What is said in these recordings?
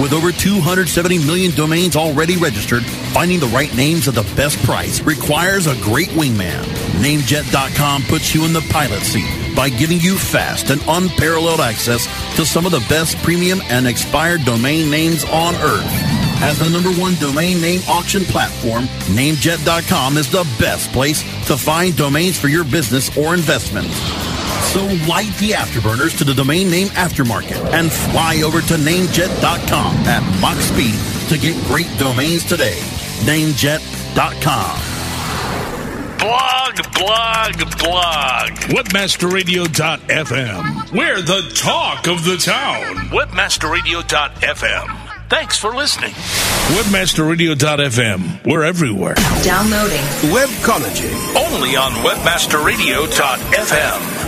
With over 270 million domains already registered, finding the right names at the best price requires a great wingman. Namejet.com puts you in the pilot seat by giving you fast and unparalleled access to some of the best premium and expired domain names on earth. As the number one domain name auction platform, Namejet.com is the best place to find domains for your business or investment. So light the afterburners to the domain name aftermarket and fly over to Namejet.com at Mach speed to get great domains today. Namejet.com. Blog, blog, blog. Webmasterradio.fm. We're the talk of the town. Webmasterradio.fm. Thanks for listening. Webmasterradio.fm. We're everywhere. Downloading. Webcology. Only on Webmasterradio.fm.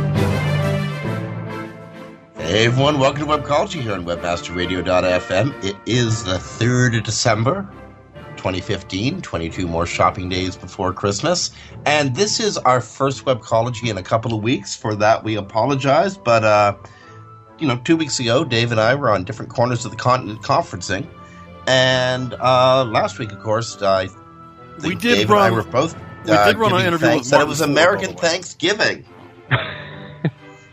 Hey everyone, welcome to Webcology here on WebmasterRadio.fm. It is the 3rd of December, 2015, 22 more shopping days before Christmas. And this is our first Webcology in a couple of weeks. For that, we apologize. But, uh, you know, two weeks ago, Dave and I were on different corners of the continent conferencing. And uh, last week, of course, I We did Dave run- and I were both we uh, did run an interview thanks with that it was American. Thanksgiving.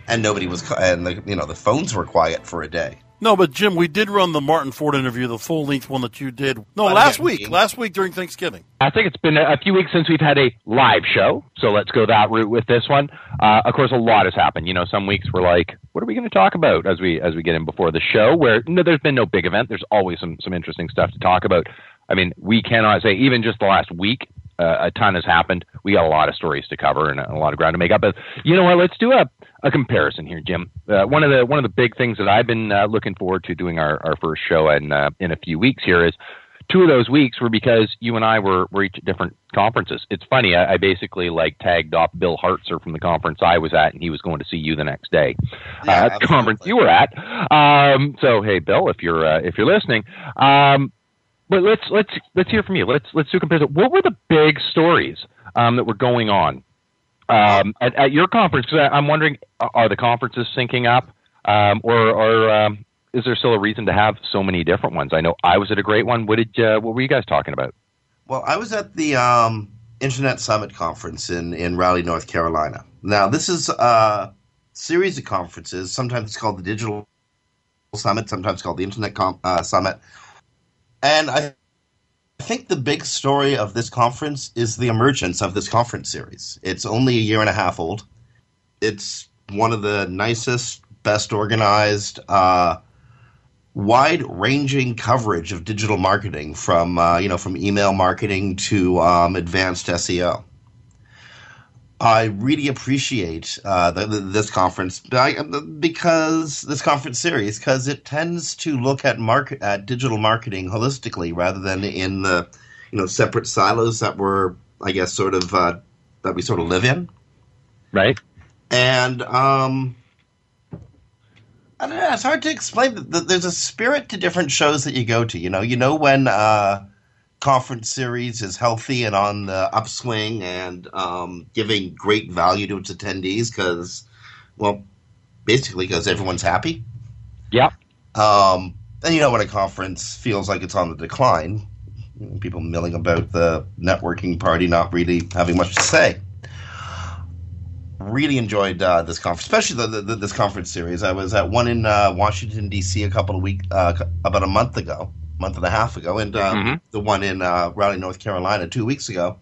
and nobody was, and the, you know, the phones were quiet for a day. No, but Jim, we did run the Martin Ford interview, the full length one that you did. No, Well, last week. we- Last week during Thanksgiving. I think it's been a few weeks since we've had a live show, so let's go that route with this one. Uh, of course, a lot has happened. You know, some weeks we're like, "What are we going to talk about?" as we as we get in before the show. Where no, there's been no big event. There's always some some interesting stuff to talk about. I mean, we cannot say even just the last week, uh, a ton has happened. We got a lot of stories to cover and a lot of ground to make up. But you know what? Let's do a a comparison here, Jim. Uh, one of the one of the big things that I've been uh, looking forward to doing our, our first show in uh, in a few weeks here is two of those weeks were because you and I were, were each at different conferences. It's funny. I, I basically like tagged off Bill Hartzer from the conference I was at, and he was going to see you the next day Yeah, uh, at the conference you were at. Um, so hey, Bill, if you're uh, if you're listening, um, but let's let's let's hear from you. Let's let's do a comparison. What were the big stories um, that were going on um, at, at your conference? Because I'm wondering, are the conferences syncing up, um, or or um, is there still a reason to have so many different ones? I know I was at a great one. What did uh, what were you guys talking about? Well, I was at the um, Internet Summit conference in, in Raleigh, North Carolina. Now, this is a series of conferences. Sometimes it's called the Digital Summit, sometimes called the Internet Com- uh, Summit. And I think the big story of this conference is the emergence of this conference series. It's only a year and a half old. It's one of the nicest, best organized, uh, wide-ranging coverage of digital marketing, from uh, you know from email marketing to um, advanced SEO. I really appreciate uh, the, the, this conference I- because this conference series because it tends to look at market at digital marketing holistically rather than in the you know separate silos that were I guess sort of uh, that we sort of live in Right? and um, I don't know. It's hard to explain. Th- th- There's a spirit to different shows that you go to. You know, you know when uh, conference series is healthy and on the upswing and um, giving great value to its attendees because, well, basically because everyone's happy. Yep. Um, and you know when a conference feels like it's on the decline, people milling about the networking party, not really having much to say. Really enjoyed uh, this conference, especially the, the, this conference series. I was at one in uh, Washington D.C. a couple of weeks, uh, about a month ago, month and a half ago, and um, Mhm. the one in uh, Raleigh, North Carolina, two weeks ago.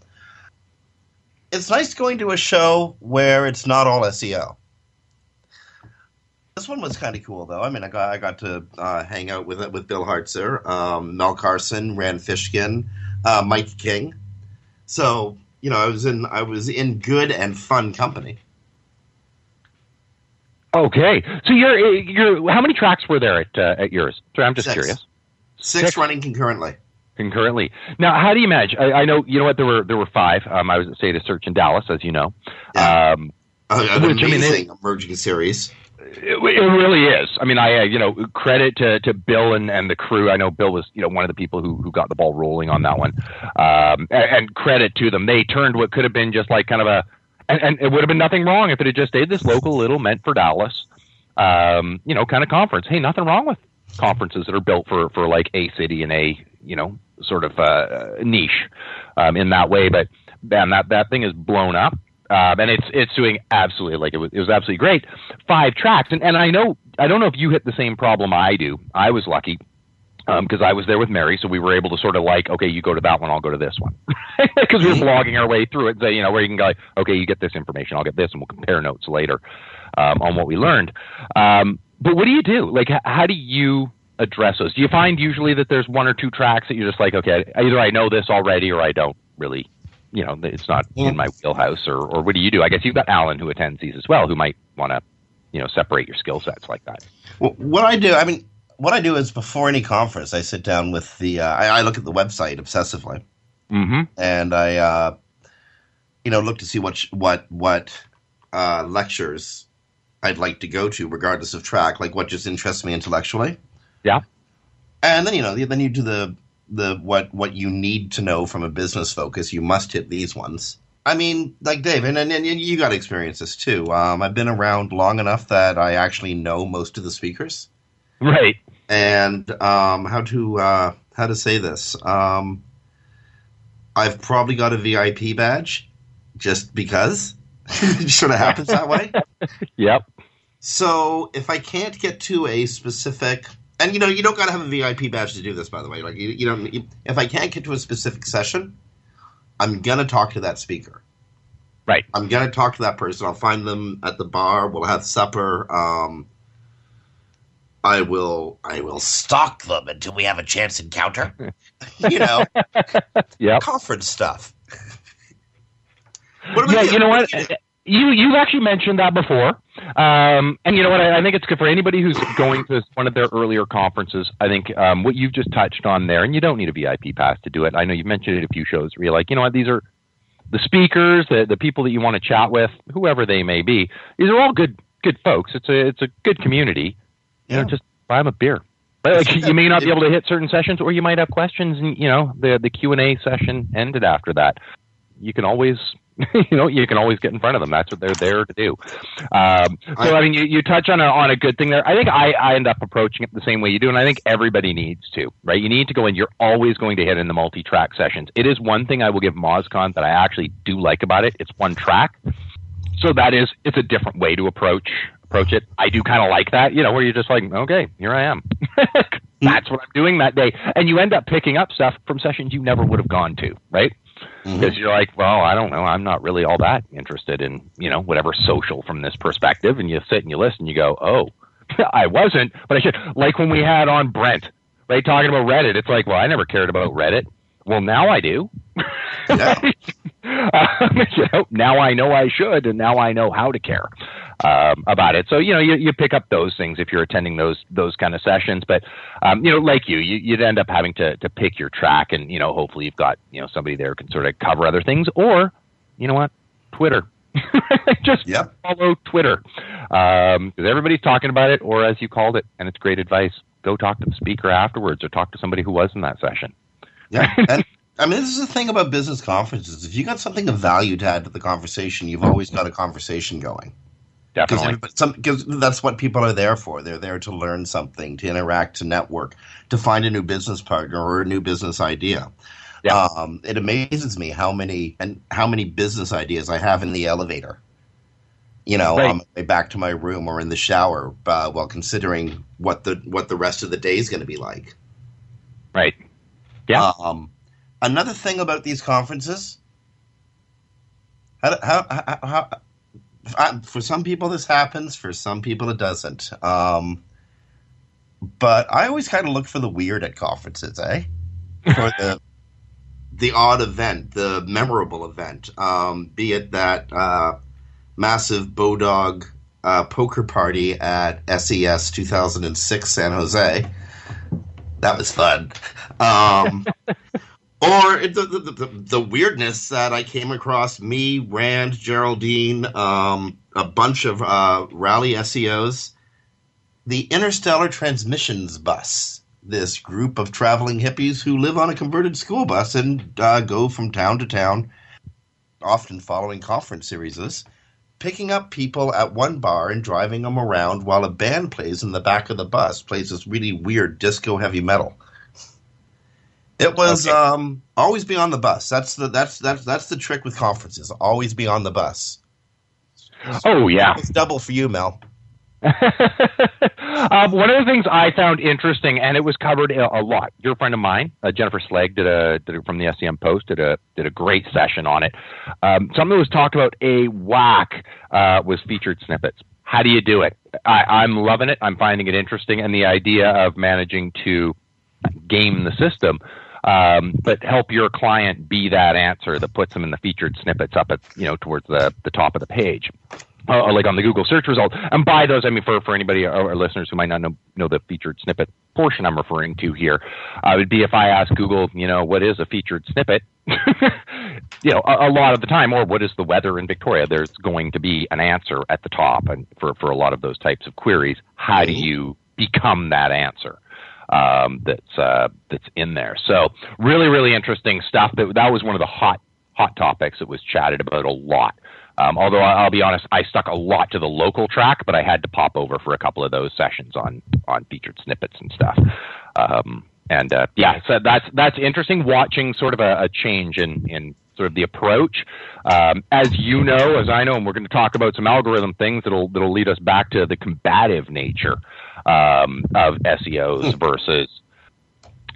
It's nice going to a show where it's not all SEO. This one was kind of cool, though. I mean, I got I got to uh, hang out with with Bill Hartzer, um, Mel Carson, Rand Fishkin, uh, Mike King. So you know, I was in I was in good and fun company. Okay. So you're you're how many tracks were there at uh, at yours? Sorry, I'm just Six. curious. Six, Six. running concurrently. concurrently. Now, how do you manage? I, I know you know what there were there were five. Um, I was at State of Search in Dallas, as you know. Yeah. Um, Uh, an Which, I mean, amazing emerging series. It, it really is. I mean, I uh, you know credit to, to Bill and, and the crew. I know Bill was you know one of the people who who got the ball rolling on that one, um, and, and credit to them. They turned what could have been just like kind of a, and, and it would have been nothing wrong if it had just stayed this local little meant for Dallas, um, you know, kind of conference. Hey, nothing wrong with conferences that are built for for like a city and a you know sort of uh, niche um, in that way. But man, that that thing is blown up. Um, and it's it's doing absolutely like it was it was absolutely great. Five tracks, and and I know I don't know if you hit the same problem I do. I was lucky because I was there with Mary, so we were able to sort of like, okay, you go to that one, I'll go to this one, because we were blogging our way through it. So you know where you can go, like, okay, you get this information, I'll get this, and we'll compare notes later um, on what we learned. Um, but what do you do? Like, how do you address those? Do you find usually that there's one or two tracks that you're just like, okay, either I know this already or I don't really you know, it's not Yeah. in my wheelhouse, or, or what do you do? I guess you've got Alan who attends these as well, who might want to, you know, separate your skill sets like that. Well, what I do, I mean, what I do is before any conference, I sit down with the. Uh, I, I look at the website obsessively, Mm-hmm. and I, uh, you know, look to see what sh- what what uh, lectures I'd like to go to, regardless of track, like what just interests me intellectually. Yeah. And then you know, then you do the the what what you need to know from a business focus. You must hit these ones. I mean, like Dave, and, and, and you got to experience this too. Um, I've been around long enough that I actually know most of the speakers Right. and um, how to uh, how to say this. Um, I've probably got a VIP badge just because it sort of happens that way. Yep. So if I can't get to a specific, and you know, you don't got to have a VIP badge to do this, by the way. Like you, you don't. You, if I can't get to a specific session, I'm gonna talk to that speaker. Right. I'm gonna talk to that person. I'll find them at the bar. We'll have supper. Um, I will. I will stalk them until we have a chance encounter. you know, Yep. conference stuff. what about Yeah. You know what? You? You you've actually mentioned that before, um, and you know what? I, I think it's good for anybody who's going to one of their earlier conferences. I think um, what you've just touched on there, and you don't need a VIP pass to do it. I know you've mentioned it a few shows where you're like, you know what? These are the speakers, the the people that you want to chat with, whoever they may be. These are all good good folks. It's a it's a good community. You Yeah. know, just buy them a beer. But like, you may not be able to hit certain sessions, or you might have questions, and you know the the Q and A session ended after that. You can always, you know, you can always get in front of them. That's what they're there to do. Um, so I, mean, you, you touch on a on a good thing there. I think I, I end up approaching it the same way you do, and I think everybody needs to. Right? You need to go in. You're always going to hit in the multi track sessions. It is one thing I will give MozCon that I actually do like about it. It's one track. So that is, it's a different way to approach approach it. I do kind of like that, you know, where you're just like, okay, here I am. That's what I'm doing that day, and you end up picking up stuff from sessions you never would have gone to, right? Mhm. Because you're like, well, I don't know, I'm not really all that interested in, you know, whatever social from this perspective, and you sit and you listen, and you go, oh, I wasn't, but I should. Like when we had on Brent, right, talking about Reddit. It's like, well, I never cared about Reddit. Well, now I do. Yeah. um, you know, now I know I should, and now I know how to care um, about it. So you know, you, you pick up those things if you're attending those those kind of sessions. But um, you know, like you, you, you'd end up having to to pick your track, and you know, hopefully you've got you know somebody there who can sort of cover other things, or you know what, Twitter. Just Yep. follow Twitter because everybody's talking about it, or as you called it, and it's great advice. Go talk to the speaker afterwards, or talk to somebody who was in that session. Yeah, and I mean, this is the thing about business conferences. If you got something of value to add to the conversation, you've always got a conversation going. Definitely. Because that's what people are there for. They're there to learn something, to interact, to network, to find a new business partner or a new business idea. Yeah. Um, it amazes me how many and how many business ideas I have in the elevator. You know, Right. on my way back to my room or in the shower, uh, while considering what the what the rest of the day is going to be like. Right. Yeah. Um, another thing about these conferences, how, how, how, for some people this happens, for some people it doesn't. Um, but I always kind of look for the weird at conferences, eh? For the the odd event, the memorable event, um, be it that uh, massive Bodog uh, poker party at SES 2006 San Jose. That was fun. Um, or the, the, the, the weirdness that I came across me, Rand, Geraldine, um, a bunch of uh, Raleigh SEOs, the Interstellar Transmissions Bus. This group of traveling hippies who live on a converted school bus and uh, go from town to town, often following conference series, picking up people at one bar and driving them around while a band plays in the back of the bus, plays this really weird disco heavy metal. It was Okay. um, always be on the bus. That's the that's that's that's the trick with conferences. Always be on the bus. Oh yeah. It's double for you, Mel. um, one of the things I found interesting, and it was covered a, lot. Your friend of mine, uh, Jennifer Slegg, did a did a, from the SEM Post did a did a great session on it. Um, something that was talked about a whack uh, was featured snippets. How do you do it? I, I'm loving it. I'm finding it interesting, and the idea of managing to game the system. Um, but help your client be that answer that puts them in the featured snippets up at you know towards the, the top of the page uh, like on the Google search result. And by those, I mean for for anybody or, or listeners who might not know know the featured snippet portion I'm referring to here, uh, would be if I ask Google, you know, what is a featured snippet? you know, a, a lot of the time, or what is the weather in Victoria? There's going to be an answer at the top, and for for a lot of those types of queries, how do you become that answer? Um, that's uh, that's in there. So really, really interesting stuff. That that was one of the hot hot topics that was chatted about a lot. Um, although I'll be honest, I stuck a lot to the local track, but I had to pop over for a couple of those sessions on on featured snippets and stuff. Um, and uh, yeah, so that's that's interesting. Watching sort of a, a change in in sort of the approach. Um, as you know, as I know, and we're going to talk about some algorithm things that'll that'll lead us back to the combative nature um, of SEOs versus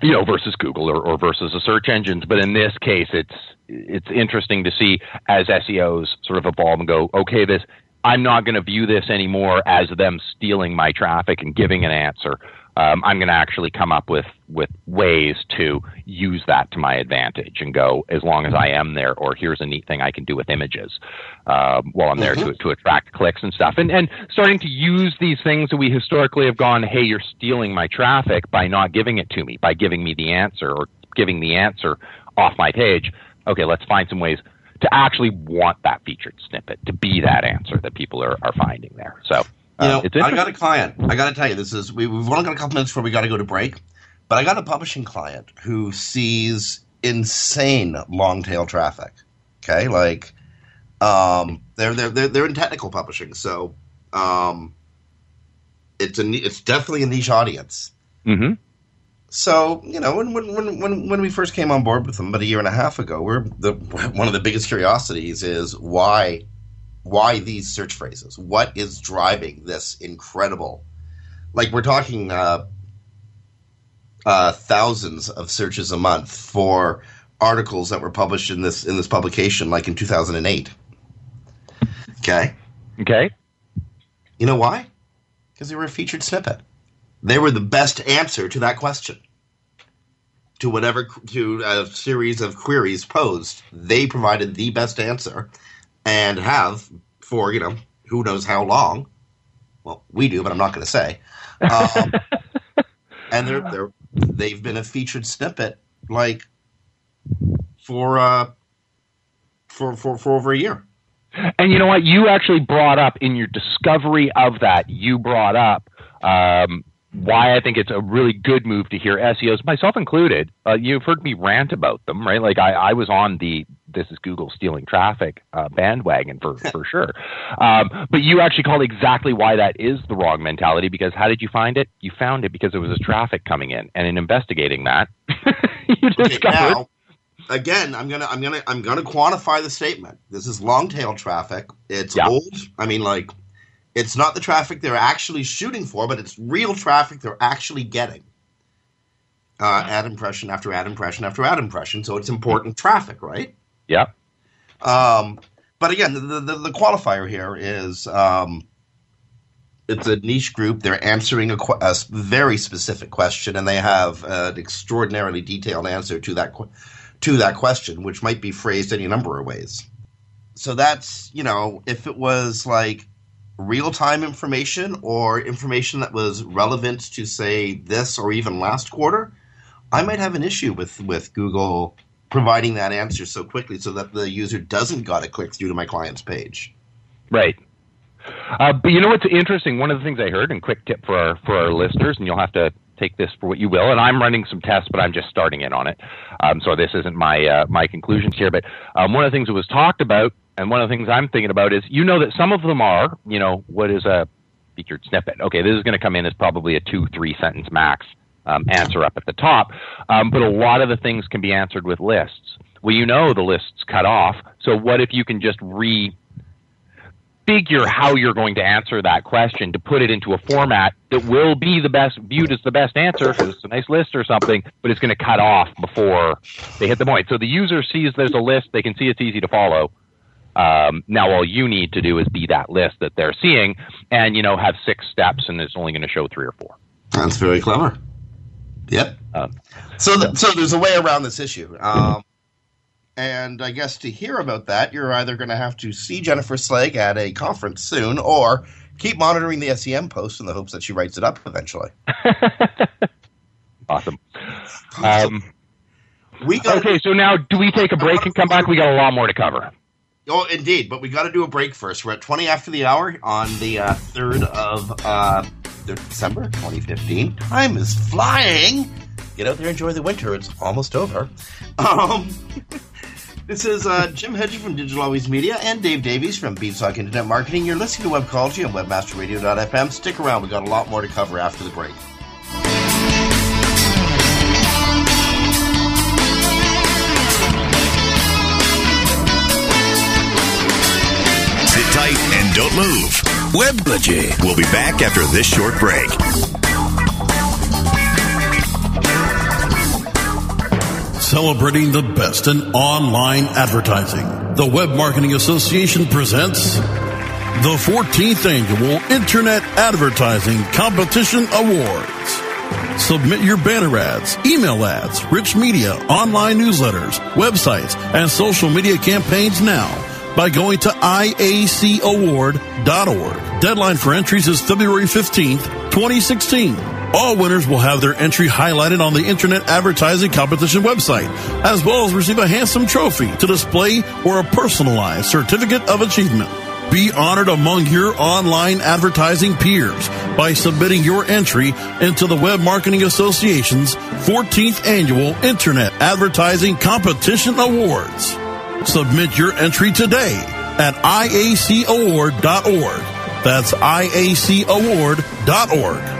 you know, versus Google or, or versus the search engines. But in this case, it's it's interesting to see as SEOs sort of evolve and go, okay, this I'm not going to view this anymore as them stealing my traffic and giving an answer. Um, I'm going to actually come up with with ways to use that to my advantage and go as long as I am there. Or here's a neat thing I can do with images um, while I'm there to to attract clicks and stuff. And and starting to use these things that we historically have gone, hey, you're stealing my traffic by not giving it to me, by giving me the answer or giving the answer off my page. Okay, let's find some ways to actually want that featured snippet to be that answer that people are, are finding there. So You uh, know, it's I got a client. I got to tell you, this is we, we've only got a couple minutes before we got to go to break. But I got a publishing client who sees insane long tail traffic. Okay, like um, they're they're they're, they're in technical publishing, so um, it's a it's definitely a niche audience. Mhm. So you know, when when when when we first came on board with them about a year and a half ago, we're the one of the biggest curiosities is why why these search phrases? What is driving this incredible? Like we're talking uh, uh, thousands of searches a month for articles that were published in this in this publication, like in 2008. Okay, Okay. you know why? Because they were a featured snippet. They were the best answer to that question. To whatever to a series of queries posed, they provided the best answer, and have for you know who knows how long. Well, we do, but I'm not going to say. Um, and they're they're they've been a featured snippet like for uh for for for over a year. And you know what? You actually brought up in your discovery of that, you brought up um, why I think it's a really good move to hear SEOs, myself included. Uh, you've heard me rant about them, right? Like I, I was on the this is Google stealing traffic uh, bandwagon for, for sure. Um, but you actually called exactly why that is the wrong mentality because how did you find it? You found it because there was this traffic coming in. And in investigating that, you discovered. again, I'm gonna I'm gonna I'm gonna quantify the statement. This is long tail traffic. It's Yeah. old. I mean, like, it's not the traffic they're actually shooting for, but it's real traffic they're actually getting. Uh, ad impression after ad impression after ad impression. So it's important traffic, right? yeah. Um, but again, the, the, the qualifier here is um, it's a niche group. They're answering a, a very specific question, and they have an extraordinarily detailed answer to that to that question, which might be phrased any number of ways. So that's you know, if it was like real time information or information that was relevant to say this or even last quarter, I might have an issue with with Google providing that answer so quickly so that the user doesn't got to click through to my client's page. Right. Uh, but you know what's interesting? One of the things I heard, and quick tip for our for our listeners, and you'll have to take this for what you will. And I'm running some tests, but I'm just starting in on it. Um, so this isn't my uh, my conclusions here. But um, one of the things that was talked about, and one of the things I'm thinking about is, you know, that some of them are, you know, what is a featured snippet? Okay, this is going to come in as probably a two three sentence max um, answer up at the top, um, but a lot of the things can be answered with lists. Well, you know, the list's cut off. So what if you can just re figure how you're going to answer that question to put it into a format that will be the best viewed as the best answer because it's a nice list or something, but it's going to cut off before they hit the point. So the user sees there's a list, they can see it's easy to follow. Um, now all you need to do is be that list that they're seeing, and you know have six steps, and it's only going to show three or four. That's very clever. Yep. Um, so, th- so there's a way around this issue. Um, and I guess to hear about that, you're either going to have to see Jennifer Slegg at a conference soon, or keep monitoring the SEM post in the hopes that she writes it up eventually. awesome. Um, we got okay, so now do we take a break and come back? We got a lot more to cover. Oh, indeed, but we got to do a break first. We're at 20 after the hour on the uh, 3rd of uh, December 2015. Time is flying. Get out there, enjoy the winter. It's almost over. Um, this is uh, Jim Hedger from Digital Always Media and Dave Davies from Beanstalk Internet Marketing. You're listening to Webcology on WebmasterRadio.fm. Stick around. we got a lot more to cover after the break. And don't move. Webcology. We'll be back after this short break. Celebrating the best in online advertising. The Web Marketing Association presents the 14th Annual Internet Advertising Competition Awards. Submit your banner ads, email ads, rich media, online newsletters, websites, and social media campaigns now by going to iacaward.org. Deadline for entries is February 15th, 2016. All winners will have their entry highlighted on the Internet Advertising Competition website, as well as receive a handsome trophy to display or a personalized certificate of achievement. Be honored among your online advertising peers by submitting your entry into the Web Marketing Association's 14th Annual Internet Advertising Competition Awards. Submit your entry today at iacaward.org. That's iacaward.org.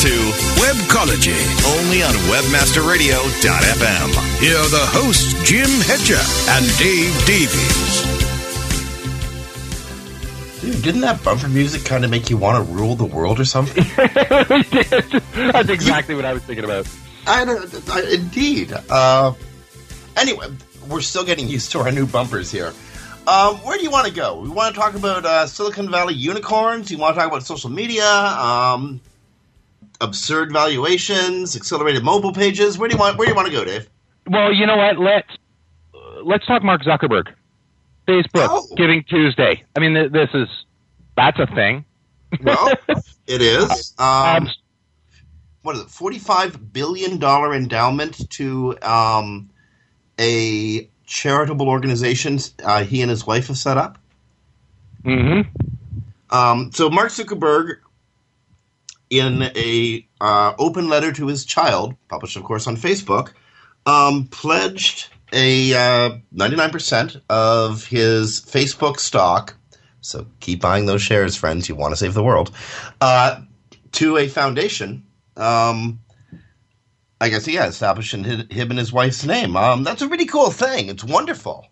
To Webcology. only on WebmasterRadio.fm. Here are the hosts, Jim Hedger and Dave Davies. Dude, didn't that bumper music kind of make you want to rule the world or something? That's exactly what I was thinking about. I don't, I, indeed. Uh, anyway, we're still getting used to our new bumpers here. Um, where do you want to go? We want to talk about uh, Silicon Valley unicorns. You want to talk about social media, um, absurd valuations, accelerated mobile pages. Where do you want? Where do you want to go, Dave? Well, you know what? Let's let's talk Mark Zuckerberg Facebook Oh. Giving Tuesday. I mean, th- this is that's a thing. Well, it is. Um, Um, what is it? Forty-five billion dollar endowment to um, a charitable organization uh, he and his wife have set up. hmm Um, so Mark Zuckerberg, in a uh, open letter to his child, published of course on Facebook, um, pledged a ninety-nine percent of his Facebook stock. So keep buying those shares, friends. You want to save the world. Uh, to a foundation. Um, I guess yeah, establishing hi- him and his wife's name. Um, that's a really cool thing. It's wonderful.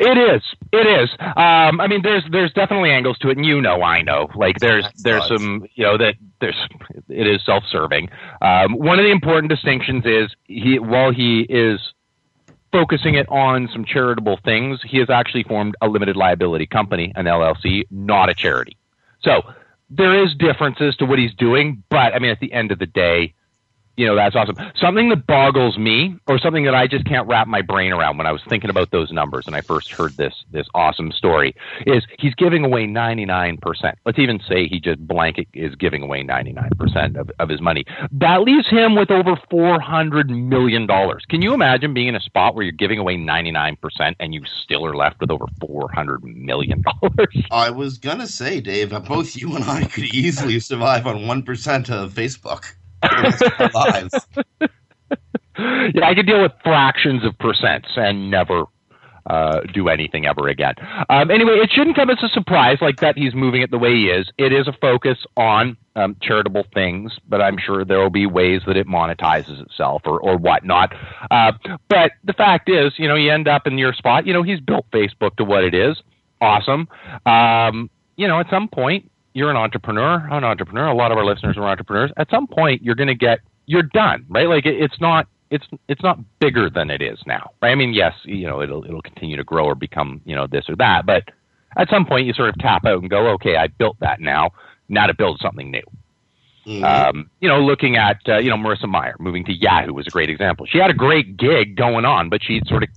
It is. It is. Um, I mean, there's there's definitely angles to it, and you know, I know. Like there's there's some you know that there's it is self-serving. Um, one of the important distinctions is he while he is focusing it on some charitable things, he has actually formed a limited liability company, an LLC, not a charity. So there is differences to what he's doing, but I mean, at the end of the day, you know, that's awesome. Something that boggles me, or something that I just can't wrap my brain around when I was thinking about those numbers and I first heard this this awesome story, is he's giving away ninety nine percent. Let's even say he just blanket is giving away ninety nine percent of of his money. That leaves him with over four hundred million dollars. Can you imagine being in a spot where you're giving away ninety nine percent and you still are left with over four hundred million dollars? I was gonna say, Dave, both you and I could easily survive on one percent of Facebook. Lives. yeah, I could deal with fractions of percents and never uh, do anything ever again. Um, anyway, it shouldn't come as a surprise like that he's moving it the way he is. It is a focus on um, charitable things, but I'm sure there will be ways that it monetizes itself or, or whatnot. Uh, but the fact is, you know, you end up in your spot. You know, he's built Facebook to what it is. Awesome. Um, you know, at some point, you're an entrepreneur. I'm an entrepreneur. A lot of our listeners are entrepreneurs. At some point, you're going to get you're done, right? Like it, it's not it's it's not bigger than it is now, right? I mean, yes, you know, it'll it'll continue to grow or become you know this or that, but at some point, you sort of tap out and go, okay, I built that now. Now to build something new. Mhm. Um, you know, looking at uh, you know Marissa Mayer moving to Yahoo was a great example. She had a great gig going on, but she sort of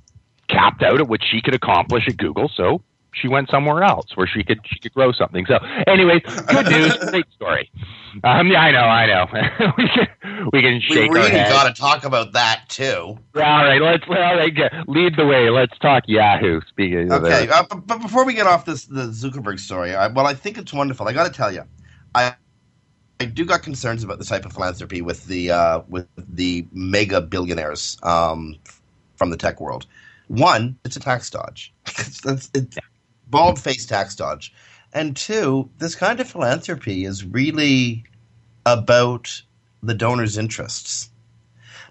capped out at what she could accomplish at Google, so she went somewhere else where she could she could grow something. So, anyways, good news, great story. Um, yeah, I know, I know. we can we can we shake our really got to talk about that too. Yeah, all right, let's all right, lead the way. Let's talk Yahoo. Speaking of Okay, uh, but, but before we get off this the Zuckerberg story, I, well, I think it's wonderful. I got to tell you, I I do got concerns about the type of philanthropy with the uh, with the mega billionaires um, from the tech world. One, it's a tax dodge. it's, it's, it's bald faced tax dodge, and two, this kind of philanthropy is really about the donor's interests,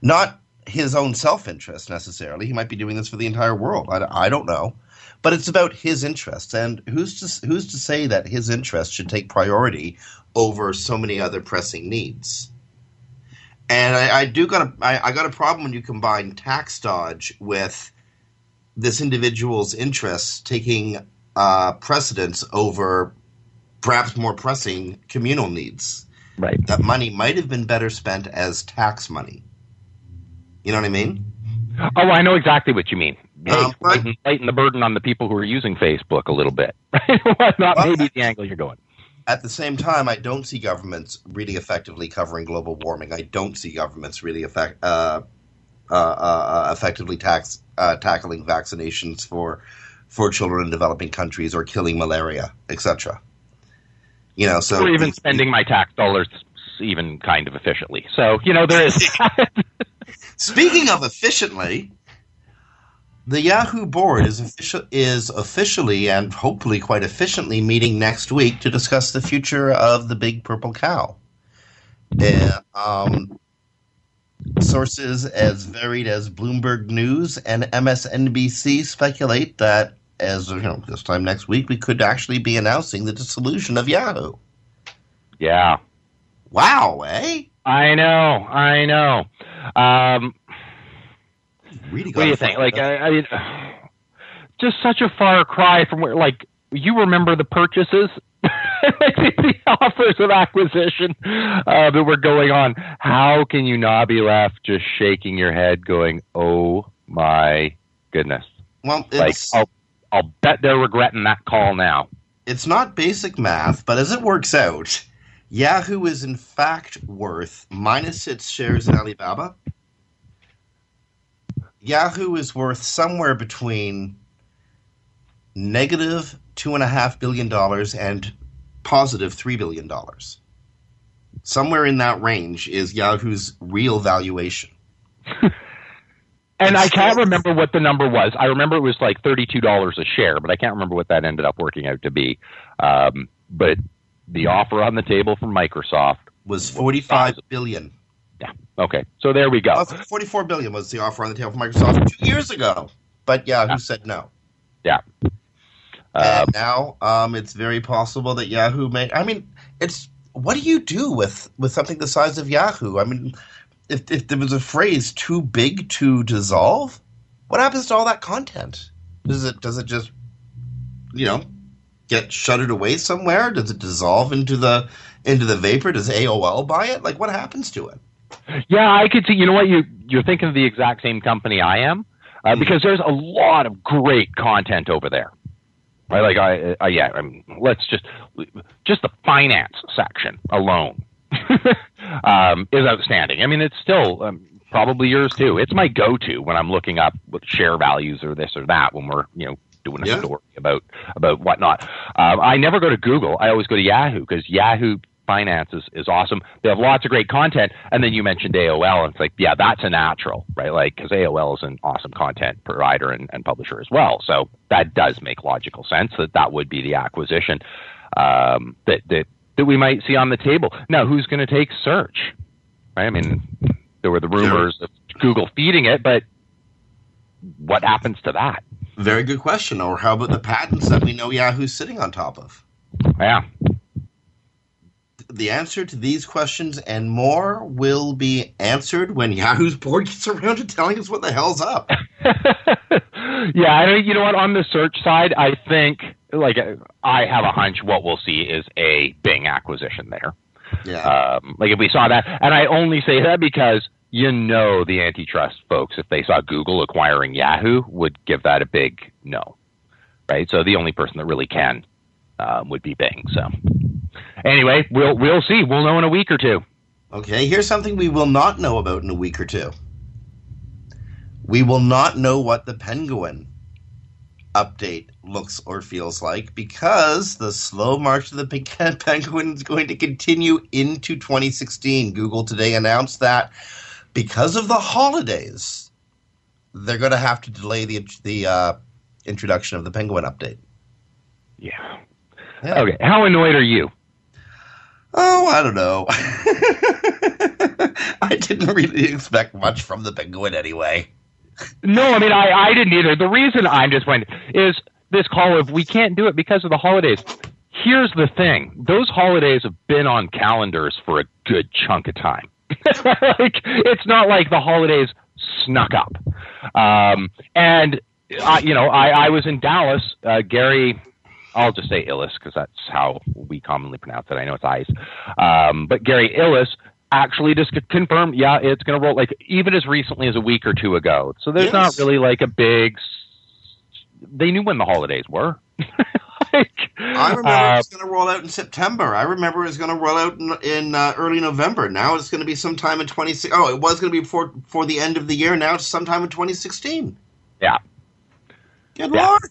not his own self interest necessarily. He might be doing this for the entire world. I, I don't know, but it's about his interests. And who's to who's to say that his interests should take priority over so many other pressing needs? And I, I do got a I, I got a problem when you combine tax dodge with this individual's interests taking uh, precedence over perhaps more pressing communal needs. Right. That money might have been better spent as tax money. You know what I mean? Oh, I know exactly what you mean. Um, but- lighten, the burden on the people who are using Facebook a little bit. Right? Not Well, maybe the angle you're going. At the same time, I don't see governments really effectively covering global warming. I don't see governments really effect, uh, uh, uh, effectively tax, uh, tackling vaccinations for for children in developing countries or killing malaria, etc. You know, so or even spending my tax dollars even kind of efficiently. So, you know, there is Speaking of efficiently, the Yahoo board is official is officially and hopefully quite efficiently meeting next week to discuss the future of the big purple cow. Uh, um, sources as varied as Bloomberg News and MSNBC speculate that as you know, this time next week we could actually be announcing the dissolution of Yahoo. Yeah. Wow, eh? I know, I know. Um Really what do you think? Like I, I mean just such a far cry from where like you remember the purchases the offers of acquisition uh, that were going on. How can you not be left just shaking your head, going, "Oh my goodness!" well, Like, oh, I'll bet they're regretting that call now. It's not basic math, but as it works out, Yahoo is in fact worth minus its shares in Alibaba. Yahoo is worth somewhere between negative two and a half billion dollars and positive three billion dollars. Somewhere in that range is Yahoo's real valuation. and I can't remember what the number was. I remember it was like thirty-two dollars a share, but I can't remember what that ended up working out to be. Um, but the offer on the table from Microsoft was forty-five billion. Yeah. Okay. So there we go. Uh, Forty-four billion was the offer on the table from Microsoft two years ago, but Yahoo Yeah. said no. Yeah. and Um, now um, it's very possible that Yahoo may. I mean, it's what do you do with with something the size of Yahoo? I mean, if if there was a phrase too big to dissolve, what happens to all that content? Does it does it just you know get shuttered away somewhere? Does it dissolve into the into the vapor? Does AOL buy it? Like, what happens to it? Yeah, I could see. You know what? You you're thinking of the exact same company I am, uh, because there's a lot of great content over there. Right? Like I, uh, yeah. I mean, let's just just the finance section alone um, is outstanding. I mean, it's still um, probably yours too. It's my go-to when I'm looking up share values or this or that when we're you know doing a Yeah. story about about whatnot. Um, I never go to Google. I always go to Yahoo because Yahoo Finance is, is awesome. They have lots of great content. And then you mentioned AOL, and it's like, yeah, that's a natural, right? Like, because AOL is an awesome content provider and, and publisher as well. So that does make logical sense that that would be the acquisition um, that, that, that we might see on the table. Now, who's going to take search? Right? I mean, there were the rumors of Google feeding it, but what happens to that? Very good question. Or how about the patents that we know Yahoo's sitting on top of? Yeah. The answer to these questions and more will be answered when Yahoo's board gets around to telling us what the hell's up. yeah, I mean, you know what? On the search side, I think like I have a hunch what we'll see is a Bing acquisition there. Yeah. Um, like if we saw that, and I only say that because you know the antitrust folks, if they saw Google acquiring Yahoo, would give that a big no, right? So the only person that really can um, would be Bing. So anyway, we'll we'll see. We'll know in a week or two. Okay, here's something we will not know about in a week or two. We will not know what the Penguin update looks or feels like because the slow march of the Penguin is going to continue into 2016. Google today announced that because of the holidays, they're going to have to delay the the uh, introduction of the Penguin update. Yeah. Yeah. Okay. How annoyed are you? Oh, I don't know. I didn't really expect much from the Penguin anyway. No, I mean I, I didn't either. The reason I'm just wondering is this call of we can't do it because of the holidays. Here's the thing: those holidays have been on calendars for a good chunk of time. like it's not like the holidays snuck up. Um, and I, you know, I, I was in Dallas. Uh, Gary, I'll just say Illyes because that's how we commonly pronounce it. I know it's Ice, um, but Gary Illyes actually just confirmed, yeah, it's going to roll like even as recently as a week or two ago. So there's Yes. not really like a big. They knew when the holidays were. like, I remember uh, it was going to roll out in September. I remember it was going to roll out in, in uh, early November. Now it's going to be sometime in 26. Oh, it was going to be before for the end of the year. Now it's sometime in 2016. yeah. Good Yeah. lord!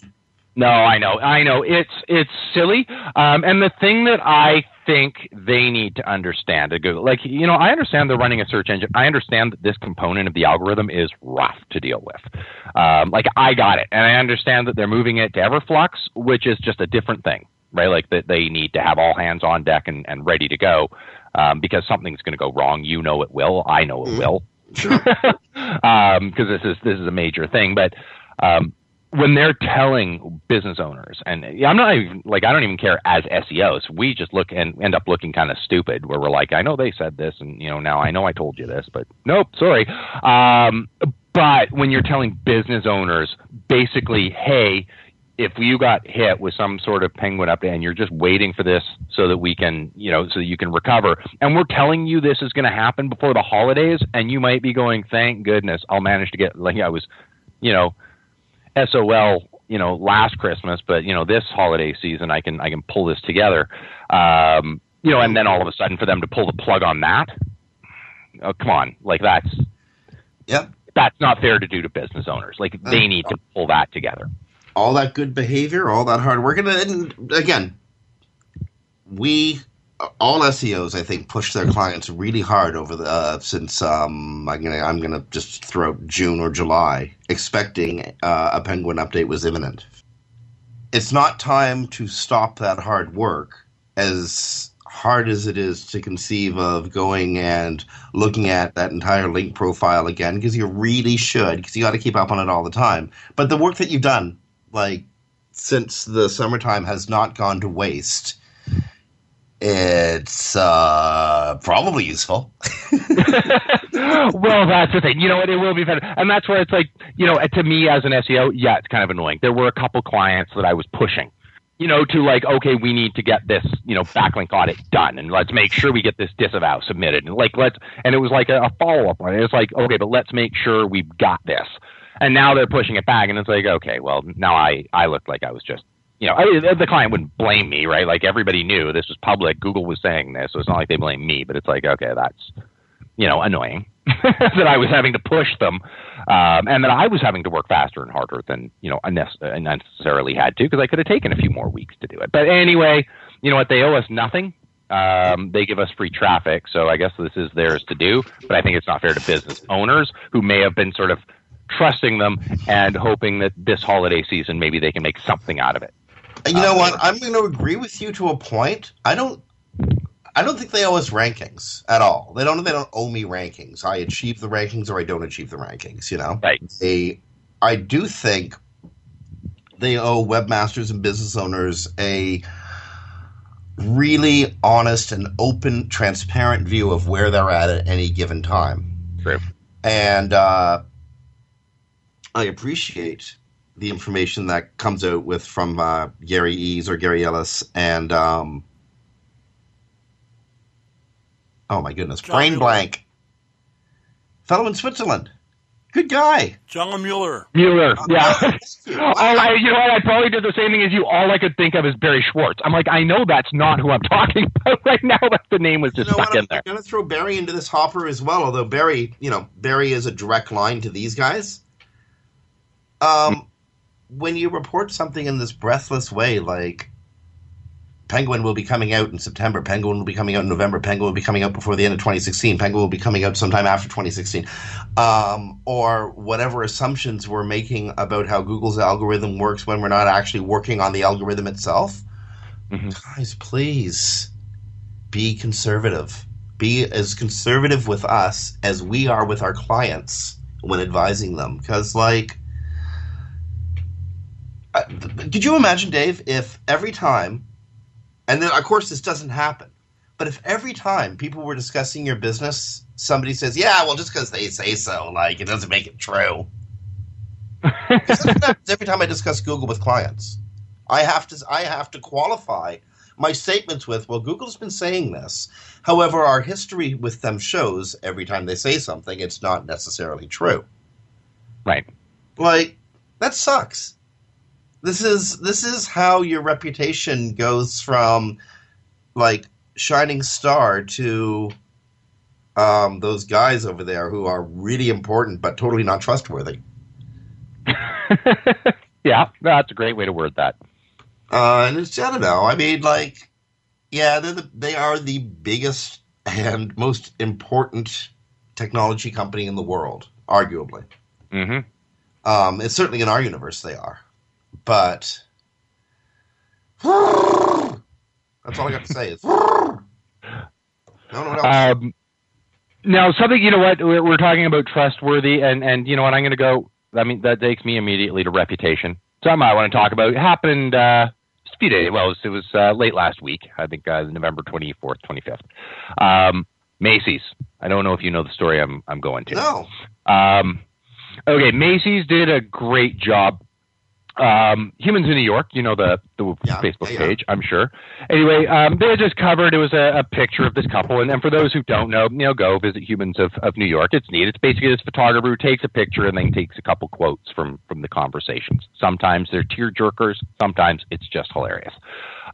No, I know, I know. It's it's silly. Um, and the thing that I think they need to understand, to go like you know, I understand they're running a search engine. I understand that this component of the algorithm is rough to deal with. Um, like I got it, and I understand that they're moving it to Everflux, which is just a different thing, right? Like that they need to have all hands on deck and, and ready to go um, because something's going to go wrong. You know it will. I know it will. because this is this is a major thing. But um, when they're telling business owners, and I'm not even like I don't even care as SEOs, we just look and end up looking kind of stupid, where we're like, I know they said this, and you know now I know I told you this, but nope, sorry. Um, but when you're telling business owners, basically, hey. If you got hit with some sort of penguin update and you're just waiting for this so that we can, you know, so you can recover, and we're telling you this is going to happen before the holidays, and you might be going, thank goodness, I'll manage to get, like I was, you know, SOL you know last Christmas, but you know this holiday season I can I can pull this together. Um, you know, and then all of a sudden for them to pull the plug on that, oh come on, like that's Yep. that's not fair to do to business owners. Like they need to pull that together. all that good behavior, all that hard work, and, and again, we all SEOs I think push their clients really hard over the uh, since um, I'm gonna I'm gonna just throw June or July, expecting uh, a Penguin update was imminent. It's not time to stop that hard work as hard as it is to conceive of going and looking at that entire link profile again because you really should because you got to keep up on it all the time but the work that you've done like since the summertime has not gone to waste it's uh probably useful well, that's the thing. You know what? It will be better, and that's where it's like, you know, to me as an SEO, yeah, it's kind of annoying. There were a couple clients that I was pushing, you know, to like, okay, we need to get this, you know, backlink audit done, and let's make sure we get this disavow submitted, and like, let's, and it was like a, a follow up on it. It's like, okay, but let's make sure we've got this. And now they're pushing it back, and it's like, okay, well, now I I looked like I was just you know, I, the client wouldn't blame me, right? Like everybody knew this was public. Google was saying this, so it's not like they blame me. But it's like, okay, that's you know annoying that I was having to push them, um, and that I was having to work faster and harder than you know unnecessarily had to because I could have taken a few more weeks to do it. But anyway, you know what? They owe us nothing. Um, they give us free traffic, so I guess this is theirs to do. But I think it's not fair to business owners who may have been sort of trusting them and hoping that this holiday season maybe they can make something out of it. You know what i'm going to agree with you to a point i don't I don't think they owe us rankings at all. They don't. They don't owe me rankings. I achieve the rankings or I don't achieve the rankings. You know. Right. They. I do think they owe webmasters and business owners a really honest and open, transparent view of where they're at at any given time. True. And uh, I appreciate the information that comes out with from uh, Gary Ease or Gary Illyes and. Um, Oh my goodness, John brain Mueller. blank. Fellow in Switzerland, good guy. John Mueller. Mueller, yeah. All I, you know what? I probably did the same thing as you. All I could think of is Barry Schwartz. I'm like, I know that's not who I'm talking about right now, but the name was You just know stuck what? in there. I'm going to throw Barry into this hopper as well. Although Barry, you know, Barry is a direct line to these guys. Um, when you report something in this breathless way, like Penguin will be coming out in September, Penguin will be coming out in November, Penguin will be coming out before the end of 2016, Penguin will be coming out sometime after 2016, um, or whatever assumptions we're making about how Google's algorithm works when we're not actually working on the algorithm itself. Guys, please be conservative. Be as conservative with us as we are with our clients when advising them. Because, like, th- could you imagine, Dave, if every time, and then of course this doesn't happen, but if every time people were discussing your business, somebody says, "Yeah, well, just because they say so, like it doesn't make it true." every time I discuss Google with clients, I have to I have to qualify my statements with, "Well, Google's been saying this." However, our history with them shows every time they say something, it's not necessarily true. Right. Like that sucks. This is this is how your reputation goes from like shining star to um, those guys over there who are really important but totally not trustworthy. yeah, that's a great way to word that. Uh, and it's I don't know. I mean, like, yeah, they're the, they are the biggest and most important technology company in the world, arguably. hmm Um, it's certainly in our universe they are, but that's all I got to say. Is no, no, no. Um, now, something you know what we're, we're talking about trustworthy, and and you know what I'm going to go. I mean, that takes me immediately to reputation. Something I want to talk about. It happened uh, just a few days. Well, it was, it was uh, late last week. I think uh, November 24th, 25th. Um, Macy's. I don't know if you know the story I'm I'm going to. no. Um, okay, Macy's did a great job. Um, Humans in New York, you know the the Yeah, Facebook yeah, yeah. page, I'm sure. Anyway, um, they just covered. It was a, a picture of this couple, and, and for those who don't know, you know, go visit Humans of, of New York. It's neat. It's basically this photographer who takes a picture and then takes a couple quotes from from the conversations. Sometimes they're tear jerkers. Sometimes it's just hilarious.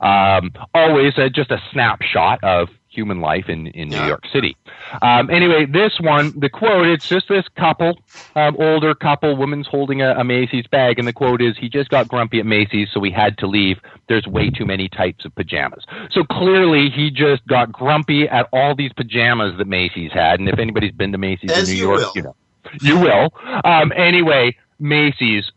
Um, always uh, just a snapshot of human life in, in New York City. Um, anyway, this one, the quote, it's just this couple, um, older couple, woman's holding a, a Macy's bag, and the quote is, he just got grumpy at Macy's, so we had to leave. There's way too many types of pajamas. So clearly, he just got grumpy at all these pajamas that Macy's had, and if anybody's been to Macy's As in New you York, will. you know. You will. Um, anyway, Macy's,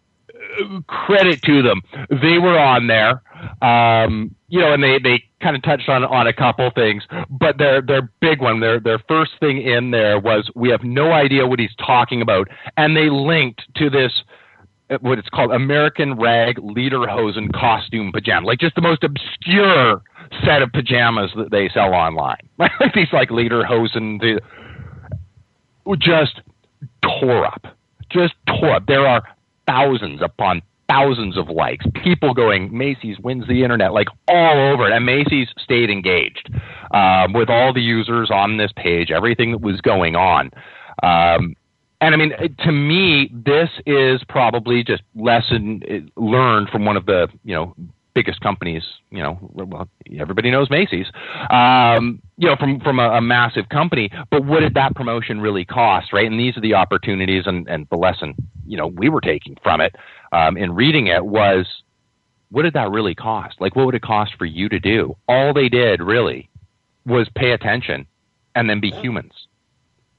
uh, credit to them. They were on there. Um, you know, and they, they kind of touched on, on a couple things, but their, their big one, their, their first thing in there was, we have no idea what he's talking about. And they linked to this, what it's called American rag lederhosen costume pajama, like just the most obscure set of pajamas that they sell online. Like these like lederhosen, the, just tore up, just tore up. There are thousands upon thousands of likes, people going, Macy's wins the internet, like all over it. And Macy's stayed engaged um, with all the users on this page, everything that was going on. Um, and I mean, to me, this is probably just lesson uh, learned from one of the, you know, biggest companies, you know, well, everybody knows Macy's, um, you know, from, from a, a massive company, but what did that promotion really cost, right? And these are the opportunities and, and the lesson, you know, we were taking from it, um, in reading it was, what did that really cost? Like, what would it cost for you to do? All they did really was pay attention and then be humans.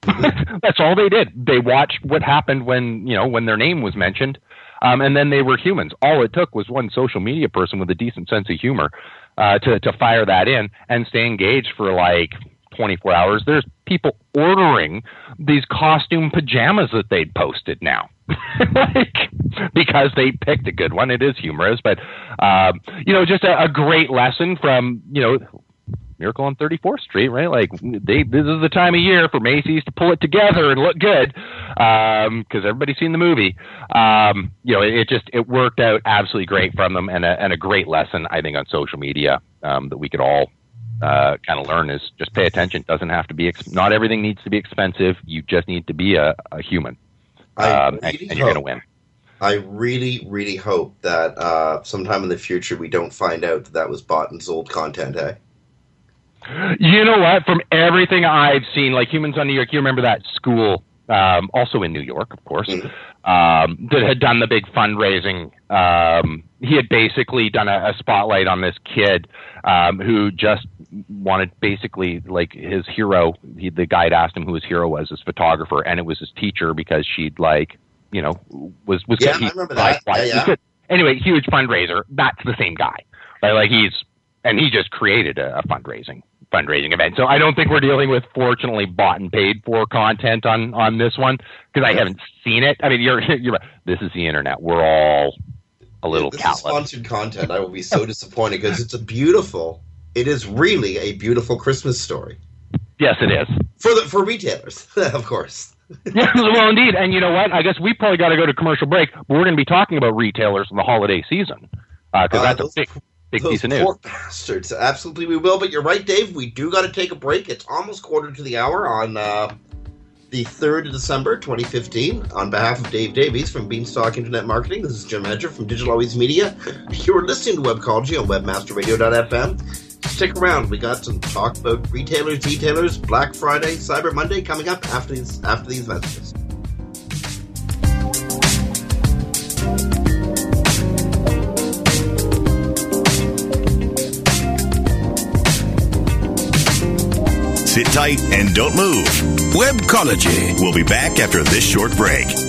That's all they did. They watched what happened when, you know, when their name was mentioned um, and then they were humans. All it took was one social media person with a decent sense of humor uh, to to fire that in and stay engaged for like 24 hours. There's people ordering these costume pajamas that they'd posted now. like because they picked a good one. It is humorous, but um, you know, just a, a great lesson from you know Miracle on 34th Street, right? Like they, this is the time of year for Macy's to pull it together and look good, because everybody's seen the movie. Um, you know, it, it just it worked out absolutely great from them, and a, and a great lesson I think on social media um, that we could all uh, kind of learn is just pay attention. Doesn't have to be ex- not everything needs to be expensive. You just need to be a, a human, um, and, really and you're going to win. I really, really hope that uh, sometime in the future we don't find out that that was bought and sold content. Eh? You know what? From everything I've seen, like Humans on New York, you remember that school, um, also in New York, of course, um, that had done the big fundraising. Um, he had basically done a, a spotlight on this kid um, who just wanted basically like his hero. He, the guy had asked him who his hero was, his photographer, and it was his teacher because she'd like, you know, was was Yeah, he- I remember that. like, Yeah, yeah. Anyway, huge fundraiser. That's the same guy. Right? Like he's and he just created a, a fundraising fundraising event. So I don't think we're dealing with fortunately bought and paid for content on on this one because I haven't seen it. I mean, you're you're this is the internet. We're all a little This is sponsored content. I will be so disappointed because it's a beautiful. It is really a beautiful Christmas story Yes, it is. for the for retailers, of course. well, indeed. And you know what? I guess we probably got to go to commercial break. But we're going to be talking about retailers in the holiday season because Uh, that's a big big Those piece of news. poor bastards. Absolutely, we will. But you're right, Dave. We do got to take a break. It's almost quarter to the hour on uh, the 3rd of December, 2015. On behalf of Dave Davies from Beanstalk Internet Marketing, this is Jim Hedger from Digital Always Media. You're listening to Webcology on WebmasterRadio.fm. Stick around. We got some talk about retailers, detailers, Black Friday, Cyber Monday coming up after these after these messages. Tight and don't move. Webcology. We'll be back after this short break.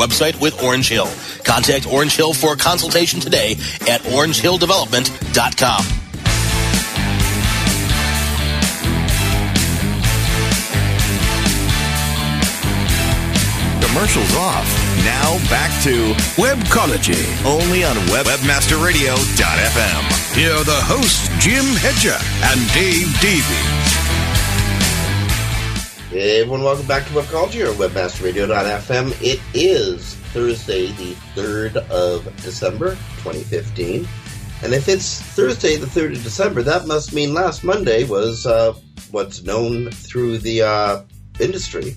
website with Orange Hill. Contact Orange Hill for a consultation today at orangehilldevelopment.com. Commercials off. Now back to Webcology. Only on Web- WebmasterRadio.fm. Here are the hosts, Jim Hedger and Dave Davies. Hey everyone, welcome back to Webcology or WebmasterRadio.fm. It is Thursday, the 3rd of December, 2015. And if it's Thursday, the 3rd of December, that must mean last Monday was uh, what's known through the uh, industry,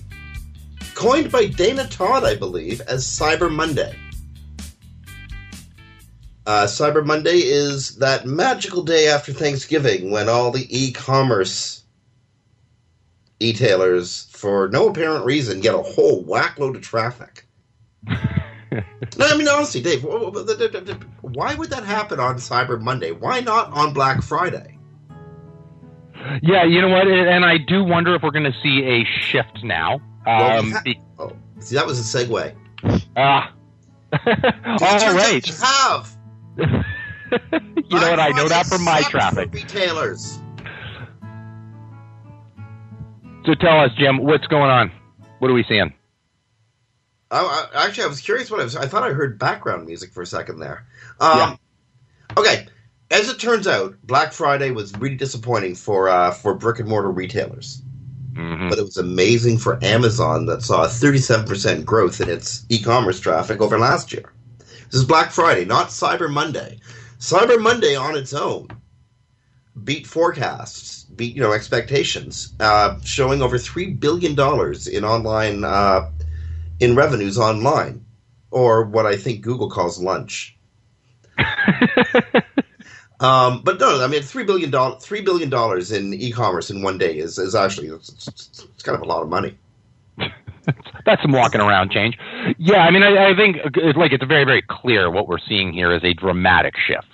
coined by Dana Todd, I believe, as Cyber Monday. Uh, Cyber Monday is that magical day after Thanksgiving when all the e commerce e-tailers, for no apparent reason, get a whole whackload of traffic. no, I mean honestly, Dave, why would that happen on Cyber Monday? Why not on Black Friday? Yeah, you know what? And I do wonder if we're going to see a shift now. Well, Um, ha- oh, see, that was a segue. ah. all right. Have. You know what? I know that from my traffic. Retailers. So tell us, Jim, what's going on? What are we seeing? I, I, actually, I was curious what I was. I thought I heard background music for a second there. Um, Okay, as it turns out, Black Friday was really disappointing for uh, for brick and mortar retailers, Mm-hmm. but it was amazing for Amazon that saw a 37% growth in its e-commerce traffic over last year. This is Black Friday, not Cyber Monday. Cyber Monday on its own beat forecasts, beat you know expectations, uh, showing over three billion dollars in online uh, in revenues online, or what I think Google calls lunch. um, but no, I mean three billion dollars, three billion dollars in e-commerce in one day is, is actually it's, it's, it's kind of a lot of money. That's some walking around change. Yeah, I mean, I, I think it's like it's very, very clear what we're seeing here is a dramatic shift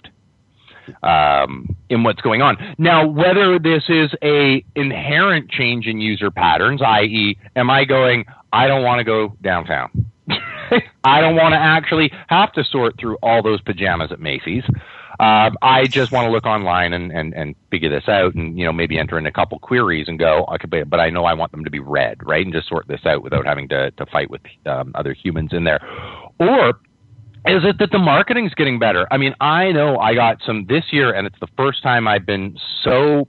um, in what's going on. Now, whether this is a inherent change in user patterns, i.e., am I going? I don't want to go downtown. I don't want to actually have to sort through all those pajamas at Macy's. Um, I just want to look online and, and, and figure this out and, you know, maybe enter in a couple queries and go, okay, but, but I know I want them to be read, right? And just sort this out without having to, to fight with um, other humans in there. Or is it that the marketing's getting better? I mean, I know I got some this year, and it's the first time I've been so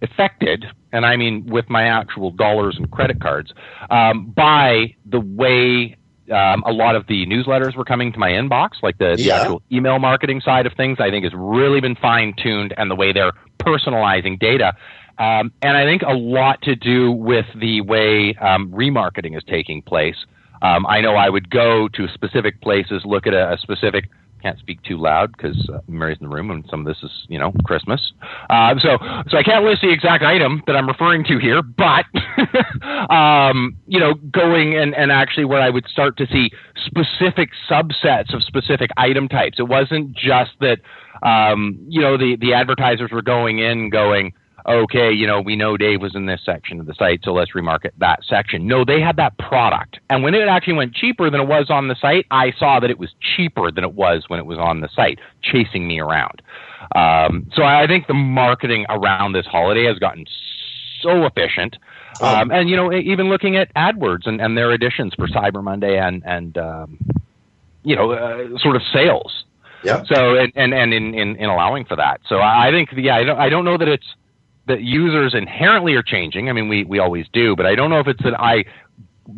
affected, and I mean with my actual dollars and credit cards, um, by the way um, a lot of the newsletters were coming to my inbox, like the, the Yeah. actual email marketing side of things. I think has really been fine tuned, and the way they're personalizing data. Um, and I think a lot to do with the way um, remarketing is taking place. Um, I know I would go to specific places, look at a, a specific. Can't speak too loud because uh, Mary's in the room, and some of this is, you know, Christmas. Uh, so, so I can't list the exact item that I'm referring to here, but, um, you know, going and, and actually where I would start to see specific subsets of specific item types. It wasn't just that, um, you know, the the advertisers were going in going, okay, you know, we know Dave was in this section of the site, so let's remarket that section. No, they had that product. And when it actually went cheaper than it was on the site, I saw that it was cheaper than it was when it was on the site, chasing me around. Um, so I think the marketing around this holiday has gotten so efficient. Um, and you know, even looking at AdWords and, and their additions for Cyber Monday and and um, you know, uh, sort of sales. Yeah. So and and, and in, in, in allowing for that. So I I think yeah, I don't I don't know that it's that users inherently are changing. I mean, we we always do, but I don't know if it's that I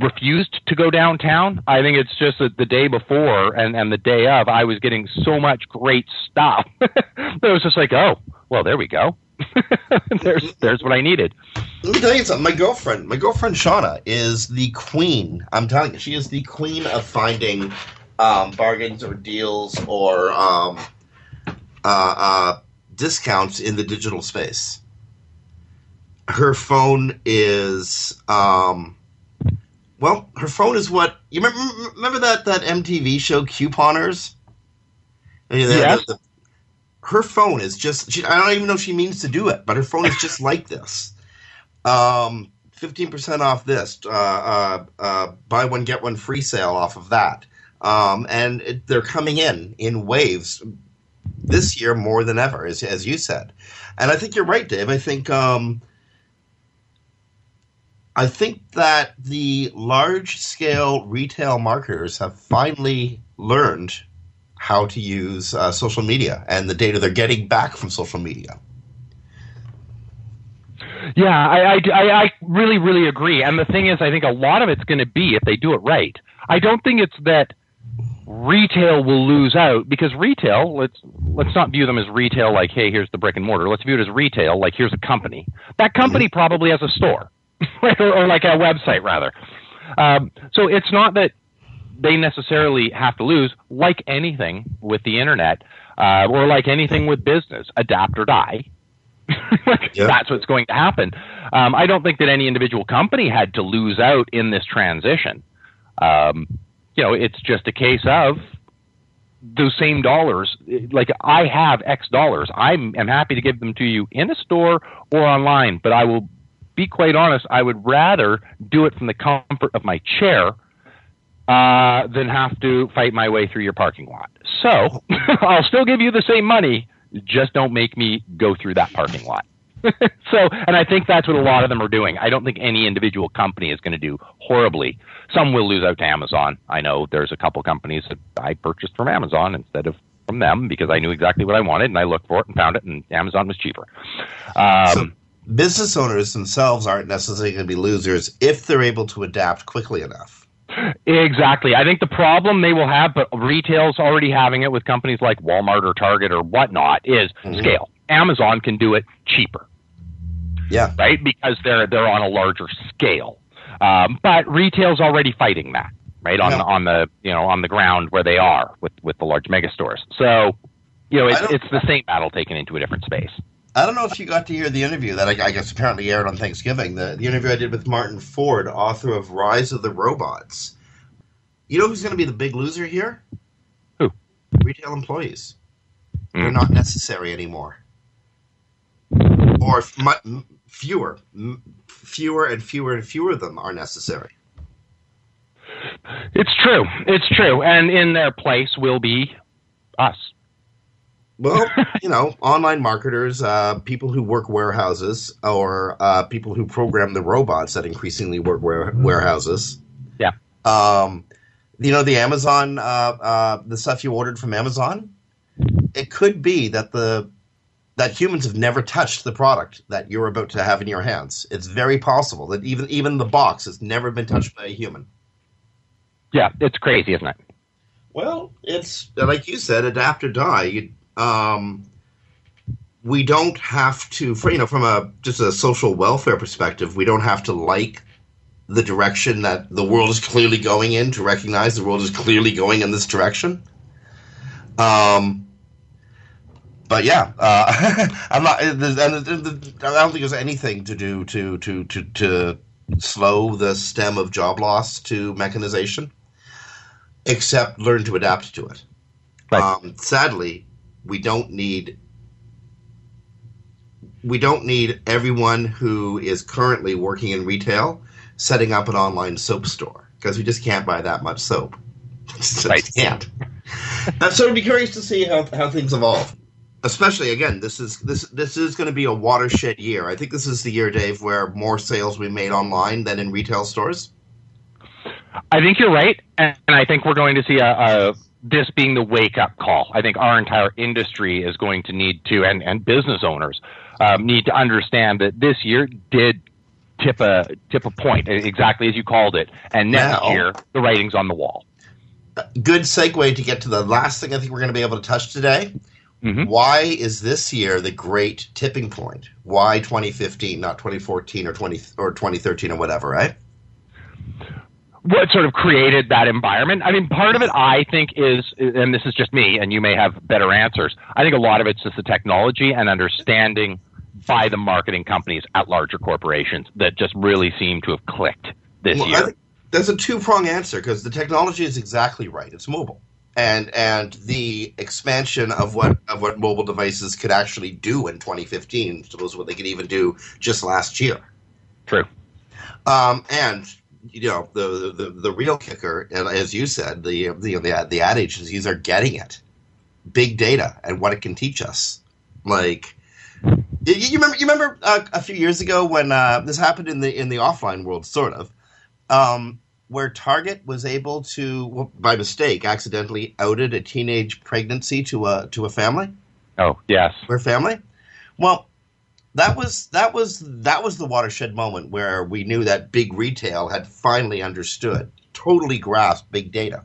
refused to go downtown. I think it's just that the day before and and the day of, I was getting so much great stuff that it was just like, oh, well, there we go. there's there's what I needed. Let me tell you something. My girlfriend, my girlfriend Shauna, is the queen. I'm telling you, she is the queen of finding um, bargains or deals or um, uh, uh, discounts in the digital space. Her phone is, um, well, her phone is what you remember. Remember that that MTV show, Couponers? I mean, the- the- her phone is just. She, I don't even know if she means to do it, but her phone is just like this um, 15% off this, uh, uh, uh, buy one, get one free sale off of that. Um, and it, they're coming in in waves this year more than ever, as, as you said. And I think you're right, Dave. I think, um, I think that the large scale retail marketers have finally learned how to use uh, social media and the data they're getting back from social media. Yeah, I, I, I, really, really agree. And the thing is, I think a lot of it's going to be if they do it right. I don't think it's that retail will lose out because retail let's let's not view them as retail like hey here's the brick and mortar let's view it as retail like here's a company that company probably has a store? Or, or like a website rather um, so it's not that they necessarily have to lose like anything with the internet uh, or like anything with business adapt or die that's what's going to happen. Um, I don't think that any individual company had to lose out in this transition. Um, you know, it's just a case of those same dollars. Like I have X dollars, I'm am happy to give them to you in a store or online. But I will be quite honest. I would rather do it from the comfort of my chair uh, than have to fight my way through your parking lot. So I'll still give you the same money. Just don't make me go through that parking lot. so, and I think that's what a lot of them are doing. I don't think any individual company is going to do horribly. Some will lose out to Amazon. I know there's a couple companies that I purchased from Amazon instead of from them because I knew exactly what I wanted and I looked for it and found it, and Amazon was cheaper. Um, business owners themselves aren't necessarily going to be losers if they're able to adapt quickly enough. Exactly. I think the problem they will have, but retail's already having it with companies like Walmart or Target or whatnot, is scale. Amazon can do it cheaper. Yeah. Right? Because they're they're on a larger scale. Um, but retail's already fighting that, right? On Yeah. on the you know on the ground where they are with with the large mega stores. So you know it's it's the same battle taken into a different space. I don't know if you got to hear the interview that I, I guess apparently aired on Thanksgiving. The, the interview I did with Martin Ford, author of Rise of the Robots. You know who's going to be the big loser here? Who? Retail employees. Hmm. They're not necessary anymore. Or mu- fewer. M- fewer and fewer and fewer of them are necessary. It's true. It's true. And in their place will be us. Well, you know, online marketers, uh, people who work warehouses, or uh, people who program the robots that increasingly work ware- warehouses. Yeah. Um, you know, the Amazon, uh, uh, the stuff you ordered from Amazon. It could be that the that humans have never touched the product that you're about to have in your hands. It's very possible that even even the box has never been touched by a human. Yeah, it's crazy, isn't it? Well, it's like you said, adapt or die. You, um, we don't have to, for, you know, from a just a social welfare perspective, we don't have to like the direction that the world is clearly going in to recognize the world is clearly going in this direction. Um, but yeah, uh, I'm not. and I don't think there's anything to do to to to to slow the stem of job loss to mechanization, except learn to adapt to it. Um, sadly, we don't need we don't need everyone who is currently working in retail setting up an online soap store because we just can't buy that much soap. Just Right. can't. Uh, so I'd be curious to see how how things evolve. especially again, this is this this is going to be a watershed year. I think this is the year, Dave, where more sales we made online than in retail stores. I think you're right, and, I think we're going to see a, a this being the wake up call. I think our entire industry is going to need to, and and business owners um, need to understand that this year did tip a tip a point exactly as you called it, and next Now- year the writing's on the wall. Good segue to get to the last thing I think we're going to be able to touch today. Why is this year the great tipping point? Why 2015, not 2014 or 20 or 2013 or whatever, right? What sort of created that environment? I mean, part of it, I think, is, and this is just me, and you may have better answers. I think a lot of it's just the technology and understanding by the marketing companies at larger corporations that just really seem to have clicked this Well, I year. think there's a two prong answer because the technology is exactly right. It's mobile, and and the expansion of what of what mobile devices could actually do in 2015, suppose what they could even do just last year. True. Um, and you know the, the the real kicker, and as you said, the the the, ad- the ad agencies are getting it, big data and what it can teach us. Like you, you remember you remember uh, a few years ago when uh, this happened in the in the offline world, sort of, um, where Target was able to, well, by mistake, accidentally outed a teenage pregnancy to a to a family. Oh, yes. Their family. Well, that was that was that was the watershed moment where we knew that big retail had finally understood, totally grasped big data.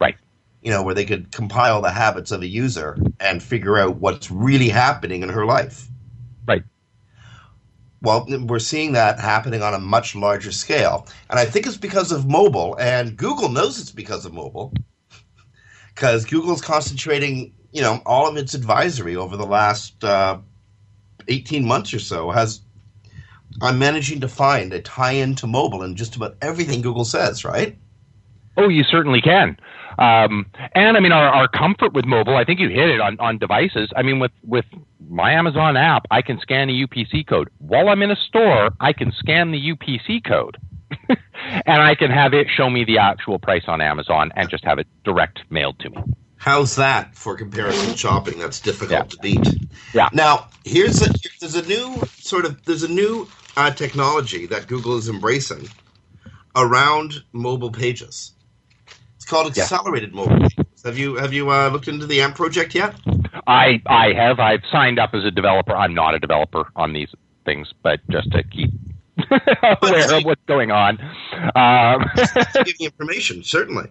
Right. You know, where they could compile the habits of a user and figure out what's really happening in her life. Right. Well, we're seeing that happening on a much larger scale. And I think it's because of mobile, and Google knows it's because of mobile. Because Google's concentrating, you know, all of its advisory over the last uh, 18 months or so has I'm managing to find a tie-in to mobile in just about everything Google says, right? Oh, you certainly can. Um, and I mean, our, our comfort with mobile, I think you hit it on, on devices. I mean, with, with my Amazon app, I can scan the UPC code. While I'm in a store, I can scan the UPC code. and I can have it show me the actual price on Amazon and just have it direct mailed to me. How's that for comparison shopping? That's difficult to beat. Yeah. Now, here's a there's a new sort of there's a new uh, technology that Google is embracing around mobile pages. It's called Yeah. accelerated mobile pages. Have you have you uh, looked into the AMP project yet? I I have I've signed up as a developer. I'm not a developer on these things, but just to keep aware of what's going on. Um, Give me information, certainly.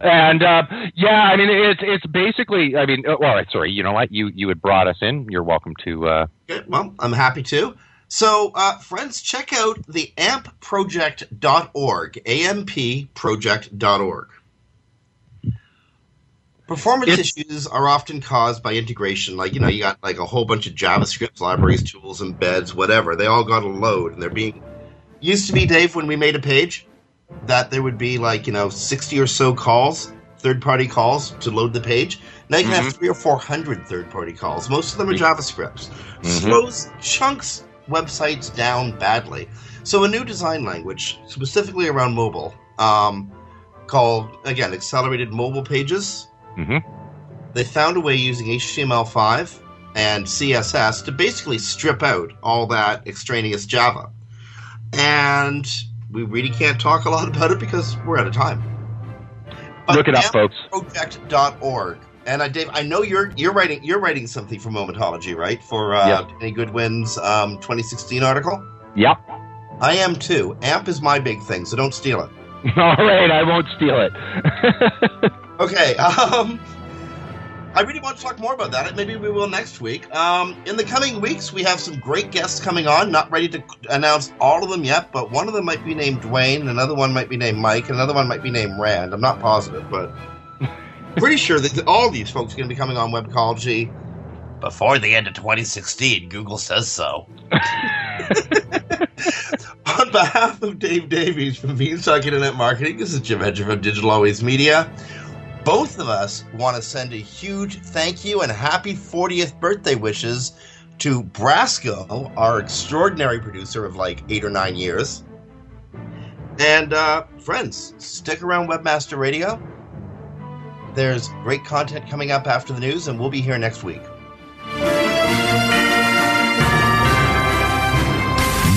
And uh, yeah, I mean it's it's basically I mean uh, well sorry you know what you you had brought us in. You're welcome to. Uh, Okay, well, I'm happy to. So, uh, friends, check out the ampproject.org, ampproject.org. Performance issues are often caused by integration. Like, you know, you got like a whole bunch of JavaScript libraries, tools, embeds, whatever. They all got to load, and they're being. Used to be, Dave, when we made a page, that there would be like, you know, 60 or so calls, third party calls to load the page. Now you can have Mhm. three or 400 third party calls. Most of them are JavaScripts. Slows chunks websites down badly. So a new design language, specifically around mobile, um, called, again, Accelerated Mobile Pages. mhm. They found a way using HTML5 and CSS to basically strip out all that extraneous Java. And we really can't talk a lot about it because we're out of time. Look it up, folks. Project.org. And I, Dave, I know you're you're writing you're writing something for Momentology, right? For uh, Yes. Any Good Wins um, 2016 article. Yep. I am too. AMP is my big thing, so don't steal it. All right, I won't steal it. Okay. Um, I really want to talk more about that. Maybe we will next week. Um, in the coming weeks, we have some great guests coming on. Not ready to announce all of them yet, but one of them might be named Dwayne, another one might be named Mike, and another one might be named Rand. I'm not positive, but pretty sure that all these folks are going to be coming on Webcology before the end of 2016. Google says so. On behalf of Dave Davies from Beanstalk Internet Marketing, this is Jim Hedger from Digital Always Media. Both of us want to send a huge thank you and happy 40th birthday wishes to Brasco, our extraordinary producer of like eight or nine years. And uh, friends, stick around Webmaster Radio. There's great content coming up after the news, and we'll be here next week.